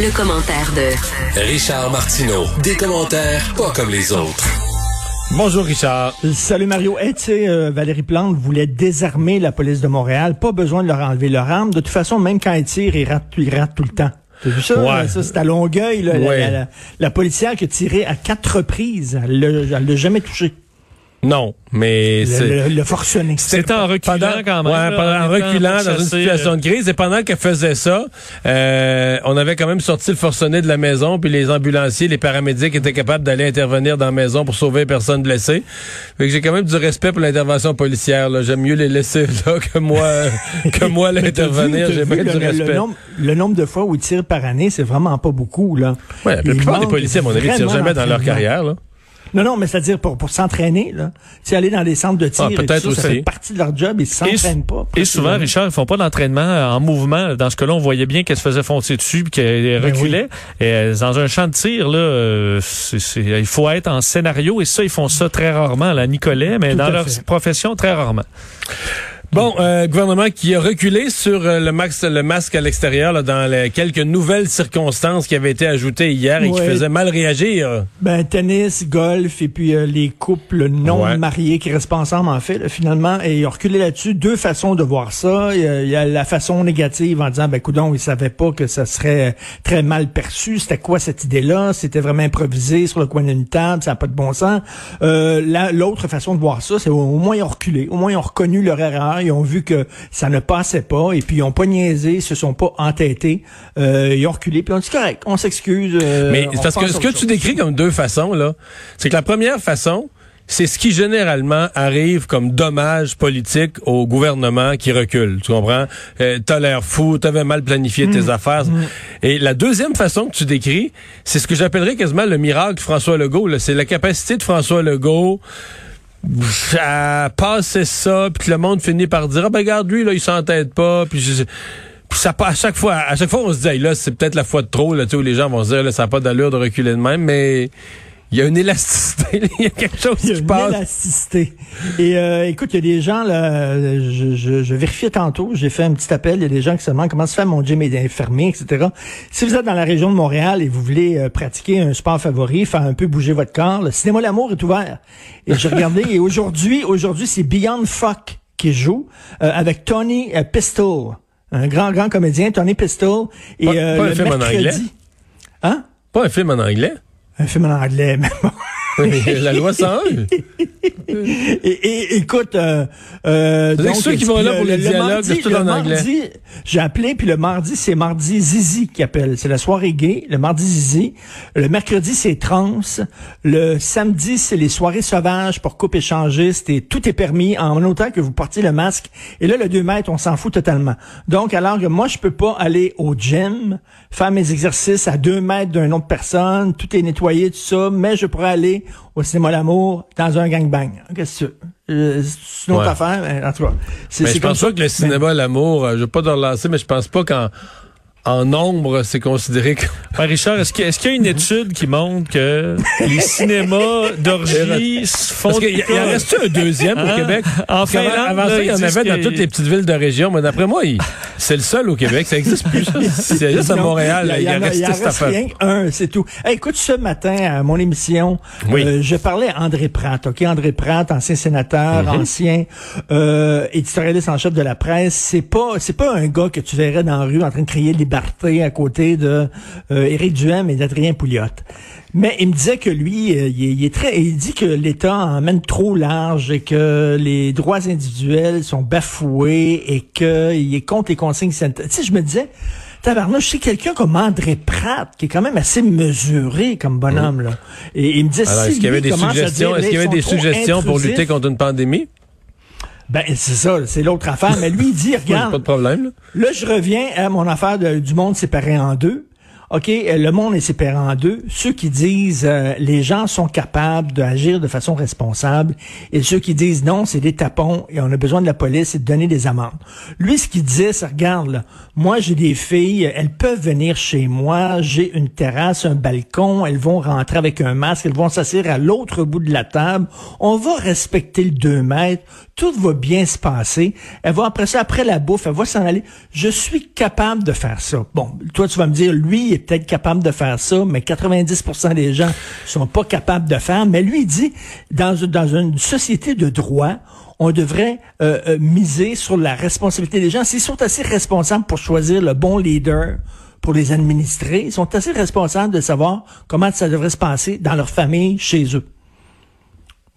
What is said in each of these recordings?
Le, commentaire de Richard Martineau. Des commentaires pas comme les autres. Bonjour Richard. Salut Mario. Hey, tu sais, euh, Valérie Plante voulait désarmer la police de Montréal. Pas besoin de leur enlever leur arme. De toute façon, même quand ils tirent, ils ratent, ils ratent tout le temps. T'as vu ça? Ouais. Ça, c'est à Longueuil. Là, Ouais. la, la- la policière qui a tiré à quatre reprises. Elle elle l'a jamais touché. Non, mais Le, c'est... le, le forcené. C'était en reculant Pendant, quand même. ouais, là, pendant- en reculant dans une pourchassé, situation euh, de crise. Et pendant qu'elle faisait ça, euh, on avait quand même sorti le forcené de la maison, puis les ambulanciers, les paramédics étaient capables d'aller intervenir dans la maison pour sauver les personnes blessées. Fait que j'ai quand même du respect pour l'intervention policière. là. J'aime mieux les laisser là que moi, que moi l'intervenir. J'ai bien du le respect. nombre, le nombre de fois où ils tirent par année, c'est vraiment pas beaucoup. Là. Ouais, la plupart des policiers, à mon avis, tirent jamais dans leur carrière. Là. Non, non, mais c'est-à-dire pour, pour s'entraîner. là. Tu aller dans des centres de tir, Ah, peut-être ça, ça aussi. fait partie de leur job. Ils s'entraînent pas. et souvent, Richard, ils font pas d'entraînement euh, en mouvement. Dans ce cas-là, on voyait bien qu'elle se faisait foncer dessus puis qu'elle Ben reculait. Et euh, dans un champ de tir, là, euh, c'est- c'est- il faut être en scénario. Et ça, ils font ça très rarement, la Nicolet, mais Tout dans leur fait. profession, très rarement. Bon, euh, gouvernement qui a reculé sur euh, le, max, le masque à l'extérieur dans les quelques nouvelles circonstances qui avaient été ajoutées hier et qui faisaient mal réagir. Ben, tennis, golf et puis euh, les couples non Ouais. mariés qui restent pas ensemble, en fait, là, finalement. Et ils ont reculé là-dessus. Deux façons de voir ça. Il y a, il y a la façon négative en disant, ben, coudon, ils savaient pas que ça serait très mal perçu. C'était quoi cette idée-là? C'était vraiment improvisé sur le coin d'une table. Ça n'a pas de bon sens. Euh, la- L'autre façon de voir ça, c'est au, au moins ils ont reculé. Au moins ils ont reconnu leur erreur. Ils ont vu que ça ne passait pas. Et puis ils ont pas niaisé, ils se sont pas entêtés. Euh, ils ont reculé. Puis on dit, correct, on s'excuse. euh, Mais on parce que ce que tu décris comme deux façons, là, c'est que la première façon, c'est ce qui généralement arrive comme dommage politique au gouvernement qui recule. Tu comprends? Euh, t'as l'air fou, t'avais mal planifié Mmh. tes affaires. Et la deuxième façon que tu décris, c'est ce que j'appellerais quasiment le miracle François Legault. C'est la capacité de François Legault à passer ça, puis que le monde finit par dire, ah ben regarde, lui, là, il s'entête pas, puis je- ça à chaque fois, à chaque fois on se dit, Hey, là, c'est peut-être la fois de trop, là, tu sais, où les gens vont se dire, là, ça n'a pas d'allure de reculer de même, mais il y a une élasticité, il y a quelque chose Il y a qui une passe. élasticité. Et euh, écoute, il y a des gens, là, je, je, je vérifiais tantôt, j'ai fait un petit appel, il y a des gens qui se demandent comment se fait mon gym est fermé, etc. Si vous êtes dans la région de Montréal et vous voulez euh, pratiquer un sport favori, faire un peu bouger votre corps, le cinéma L'amour est ouvert. Et j'ai regardé, et aujourd'hui, aujourd'hui, c'est Beyond Fuck qui joue euh, avec Tony euh, Pistol, un grand, grand comédien, Tony Pistol. Et Pas- euh, pas un film en anglais? Hein? Pas un film en anglais? Un film en anglais, mais bon. La loi 101. Et, et- écoute, euh, euh, donc, ceux qui vont là pour le- le dialogues, mardi- c'est tout anglais. mardi, J'ai appelé, puis le mardi, c'est mardi Zizi qui appelle. C'est la soirée gay, le mardi Zizi. Le mercredi, c'est trans. Le samedi, c'est les soirées sauvages pour couple échangiste et tout est permis en autant que vous portiez le masque. Et là, le 2 mètres, on s'en fout totalement. Donc, alors que moi, je peux pas aller au gym, faire mes exercices à 2 mètres d'une autre personne, tout est nettoyé, tout ça, mais je pourrais aller au cinéma L'amour dans un gangbang. Qu'est-ce que? Euh, C'est une autre Ouais. affaire, mais en tout cas. c'est- Mais c'est je pense ça. pas que le cinéma, l'amour, euh, je veux pas te relancer, mais je pense pas qu'en en nombre, c'est considéré comme... Richard, est-ce qu'il y a une étude qui montre que les cinémas d'orgie se font... Parce qu'il y, il en reste un deuxième au Hein? Québec? En qu'avant- Finlande, avant là, ça, il y en avait dans toutes les petites villes de région, mais d'après moi, il- c'est le seul au Québec. Ça existe plus. C'est juste à Montréal, il y en il en reste rien un, c'est tout. Hey, écoute, ce matin, à mon émission, Oui. euh, je parlais à André Pratt, OK? André Pratt, ancien sénateur, Mhm. ancien euh, éditorialiste en chef de la presse. C'est pas c'est pas un gars que tu verrais dans la rue en train de crier à côté de euh, Éric Duhem et d'Adrien Pouliot. Mais il me disait que lui, euh, il, est, il est très, il dit que l'État emmène trop large et que les droits individuels sont bafoués et qu'il est contre les consignes sanitaires. Tu sais, je me disais, tabarnouche, c'est quelqu'un comme André Pratt, qui est quand même assez mesuré comme bonhomme, là. Et il me disait, Alors, si est-ce qu'il y avait des suggestions, est-ce qu'il y avait des suggestions pour lutter contre une pandémie? Ben, c'est ça, c'est l'autre affaire. Mais lui, il dit, regarde. pas de problème, là. Là, je reviens à mon affaire de- du monde séparé en deux. OK, euh, le monde est séparé en deux. Ceux qui disent euh, les gens sont capables d'agir de façon responsable et ceux qui disent non, c'est des tapons et on a besoin de la police et de donner des amendes. Lui, ce qu'il disait, c'est regarde, là, moi j'ai des filles, elles peuvent venir chez moi, j'ai une terrasse, un balcon, elles vont rentrer avec un masque, elles vont s'asseoir à l'autre bout de la table, on va respecter le 2 mètres, tout va bien se passer. Elle va après ça, après la bouffe, elle va s'en aller. Je suis capable de faire ça. Bon, toi, tu vas me dire, lui, peut-être capable de faire ça, mais 90% des gens sont pas capables de faire. Mais lui, il dit, dans, dans une société de droit, on devrait euh, euh, miser sur la responsabilité des gens. S'ils sont assez responsables pour choisir le bon leader, pour les administrer, ils sont assez responsables de savoir comment ça devrait se passer dans leur famille, chez eux.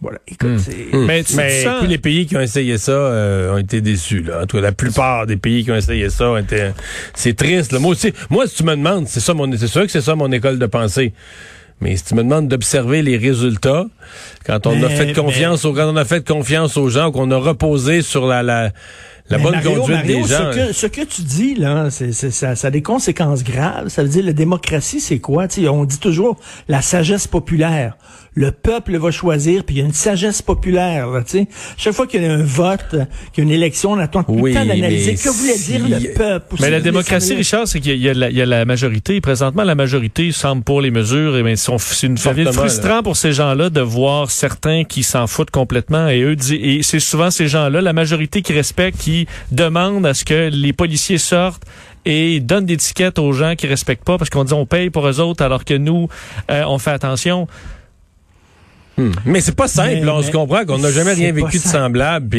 Voilà. Écoute, c'est... Mais, tu Mais tous les pays qui ont essayé ça euh, ont été déçus. Là. En tout cas, la plupart des pays qui ont essayé ça ont été. C'est triste. là. Moi aussi, moi, si tu me demandes, c'est ça mon, c'est sûr que c'est ça mon école de pensée. Mais si tu me demandes d'observer les résultats, quand on a fait confiance aux, quand on a fait confiance aux gens, qu'on a reposé sur la la, la Mais bonne Mario, conduite Mario, des gens. hein. Ce que, ce que tu dis, là, c'est, ça, ça a des conséquences graves. Ça veut dire, la démocratie, c'est quoi? On dit toujours la sagesse populaire. Le peuple va choisir, puis il y a une sagesse populaire. Là, tu sais. Chaque fois qu'il y a un vote, qu'il y a une élection, on attend tout Oui, le temps d'analyser que voulait dire le peuple. Mais la démocratie, Richard, c'est qu'il y, a la- il y a la majorité. Présentement, la majorité semble pour les mesures. Et ben, sont- c'est une Fortement, frustrant pour ces gens-là de voir certains qui s'en foutent complètement. Et eux, et c'est souvent ces gens-là, la majorité qui respecte, qui demandent à ce que les policiers sortent et donnent des tickets aux gens qui respectent pas parce qu'on dit on paye pour eux autres alors que nous, euh, on fait attention. Hmm. Mais c'est pas simple, Mais- là, on mais se comprend qu'on n'a jamais rien vécu de simple. semblable.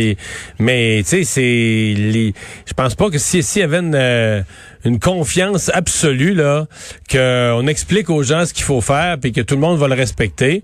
mais tu sais, c'est les. Je pense pas que si s'il y avait une, euh, une confiance absolue là, qu'on explique aux gens ce qu'il faut faire, puis que tout le monde va le respecter.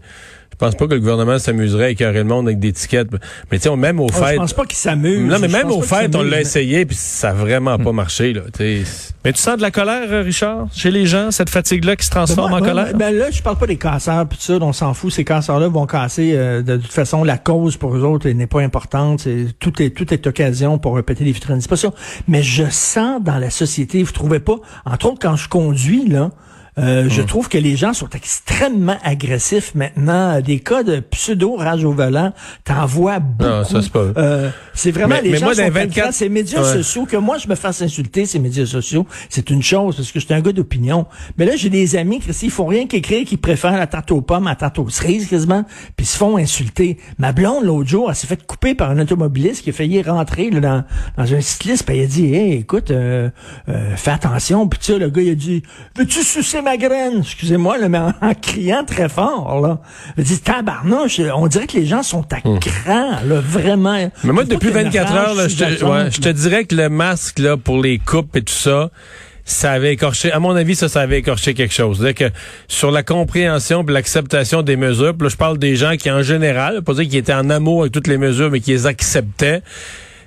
Je pense pas que le gouvernement s'amuserait à écœurer le monde avec des tickets. Mais tu sais, on- même aux Oh, je pense pas qu'il s'amuse. Non, mais même aux qu'il fêtes, on l'a essayé, puis ça a vraiment pas marché. Là, tu sais. Mais tu sens de la colère, euh, Richard, chez les gens, cette fatigue-là qui se transforme Ben, en moi, colère? Ben là, je parle pas des casseurs, puis tout ça, on s'en fout. Ces casseurs-là vont casser. euh, de toute façon, la cause pour eux autres n'est pas importante. C'est tout est tout est occasion pour répéter les vitrines. C'est pas ça. Mais je sens dans la société, vous trouvez pas Entre autres, quand je conduis là. Euh, Je trouve que les gens sont extrêmement agressifs maintenant. Des cas de pseudo-rage au volant, t'en vois beaucoup. Non, ça, c'est pas- Euh, c'est vraiment Mais- les mais gens moi, sont les 24 agressifs. Ces médias Ouais. sociaux, que moi je me fasse insulter, ces médias sociaux, c'est une chose, parce que je suis un gars d'opinion. Mais là, j'ai des amis, Christy, ils font rien qu'écrire, qui préfèrent la tarte aux pommes à la tarte aux cerises, quasiment, puis se font insulter. Ma blonde, l'autre jour, elle s'est fait couper par un automobiliste qui a failli rentrer là, dans, dans un cycliste, puis il a dit, hey, écoute, euh, euh, fais attention. Puis tu sais, le gars, il a dit, veux-tu sucer ma graine? Excusez-moi, mais en, en criant très fort, là. A dit, tabarnouche, on dirait que les gens sont à cran, là, vraiment. Hmm. Mais moi, depuis qu'il y ait une 24 rage heures, là, je, te, ouais, je te dirais que le masque là pour les coupes et tout ça, ça avait écorché. À mon avis, ça, ça avait écorché quelque chose. C'est-à-dire que sur la compréhension et l'acceptation des mesures, puis là, je parle des gens qui, en général, pas dire qu'ils étaient en amour avec toutes les mesures, mais qui les acceptaient.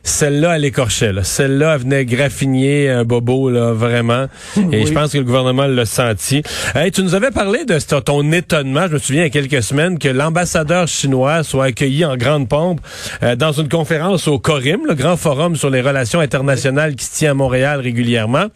Celle-là, elle écorchait. Là. Celle-là, elle venait graffiner un bobo, là, vraiment. Et Oui. je pense que le gouvernement l'a senti. Hey, tu nous avais parlé de ton étonnement, je me souviens, il y a quelques semaines, que l'ambassadeur chinois soit accueilli en grande pompe euh, dans une conférence au CORIM, le grand forum sur les relations internationales qui se tient à Montréal régulièrement.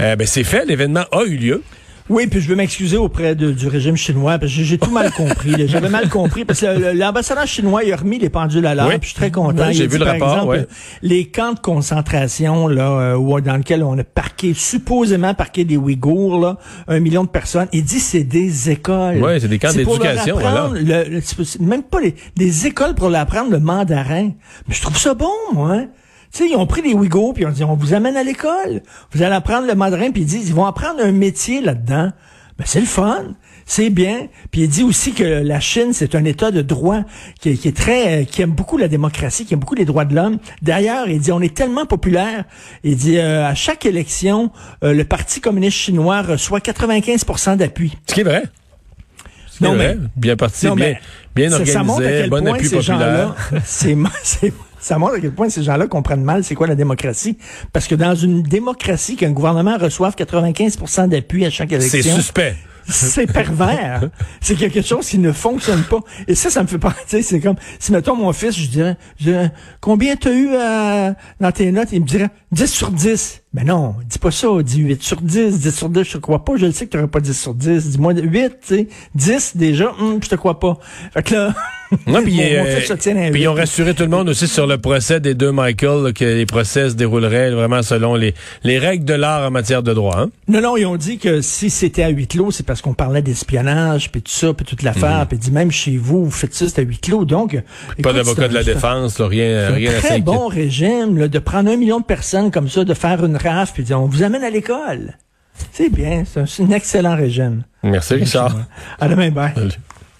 Euh, ben, c'est fait, l'événement a eu lieu. Oui, puis je veux m'excuser auprès de- du régime chinois parce que j'ai- tout mal compris. J'avais mal compris parce que l'ambassadeur chinois il a remis les pendules à l'heure. Oui. puis Je suis très content. Oui, j'ai vu dit, le par rapport, exemple, ouais. Les camps de concentration là, euh, où- dans lesquels on a parqué supposément parqué des Ouïghours, là, un million de personnes. Il dit c'est des écoles. Ouais, c'est des camps d'éducation, apprendre le- le- même pas les, des écoles pour leur apprendre le mandarin. Mais je trouve ça bon, moi. hein. Tu sais, ils ont pris les Ouïghours puis on dit on vous amène à l'école. Vous allez apprendre le mandarin puis ils disent ils vont apprendre un métier là-dedans. Ben c'est le fun, c'est bien. Puis il dit aussi que la Chine c'est un État de droit qui, est- qui est très, euh, qui aime beaucoup la démocratie, qui aime beaucoup les droits de l'homme. D'ailleurs, il dit on est tellement populaire. Il dit euh, à chaque élection, euh, le Parti communiste chinois reçoit 95% d'appui. Ce qui est vrai. Ce qui Non, est vrai. mais- bien parti, Non, bien, bien organisé, bon appui ces populaire. c'est- ça montre à quel point ces gens-là comprennent mal c'est quoi la démocratie. Parce que dans une démocratie, qu'un gouvernement reçoive 95% d'appui à chaque C'est élection, suspect. c'est pervers. c'est quelque chose qui ne fonctionne pas. Et ça, ça me fait penser, c'est comme, si mettons mon fils, je dirais, je dirais combien t'as eu euh, dans tes notes? Il me dirait 10 sur 10. Mais non, dis pas ça, dis 8 sur 10, 10 sur 10, je te crois pas, je le sais que tu n'aurais pas 10 sur 10, dis-moi 8, tu sais, 10 déjà, hum, je te crois pas. Fait que là, non, puis, euh, ils ont rassuré tout le monde aussi sur le procès des deux Michael, que les procès se dérouleraient vraiment selon les, les règles de l'art en matière de droit. Hein? Non, non, ils ont dit que si c'était à huis clos, c'est parce qu'on parlait d'espionnage, puis tout ça, puis toute l'affaire, mhm. puis dit même chez vous, vous faites ça, c'est à huis clos, donc... Pas d'avocat de la défense, rien, rien à très bon régime, là, de prendre un million de personnes comme ça, de faire une puis on vous amène à l'école. C'est bien, c'est un excellent régime. Merci, Richard. À demain, bye.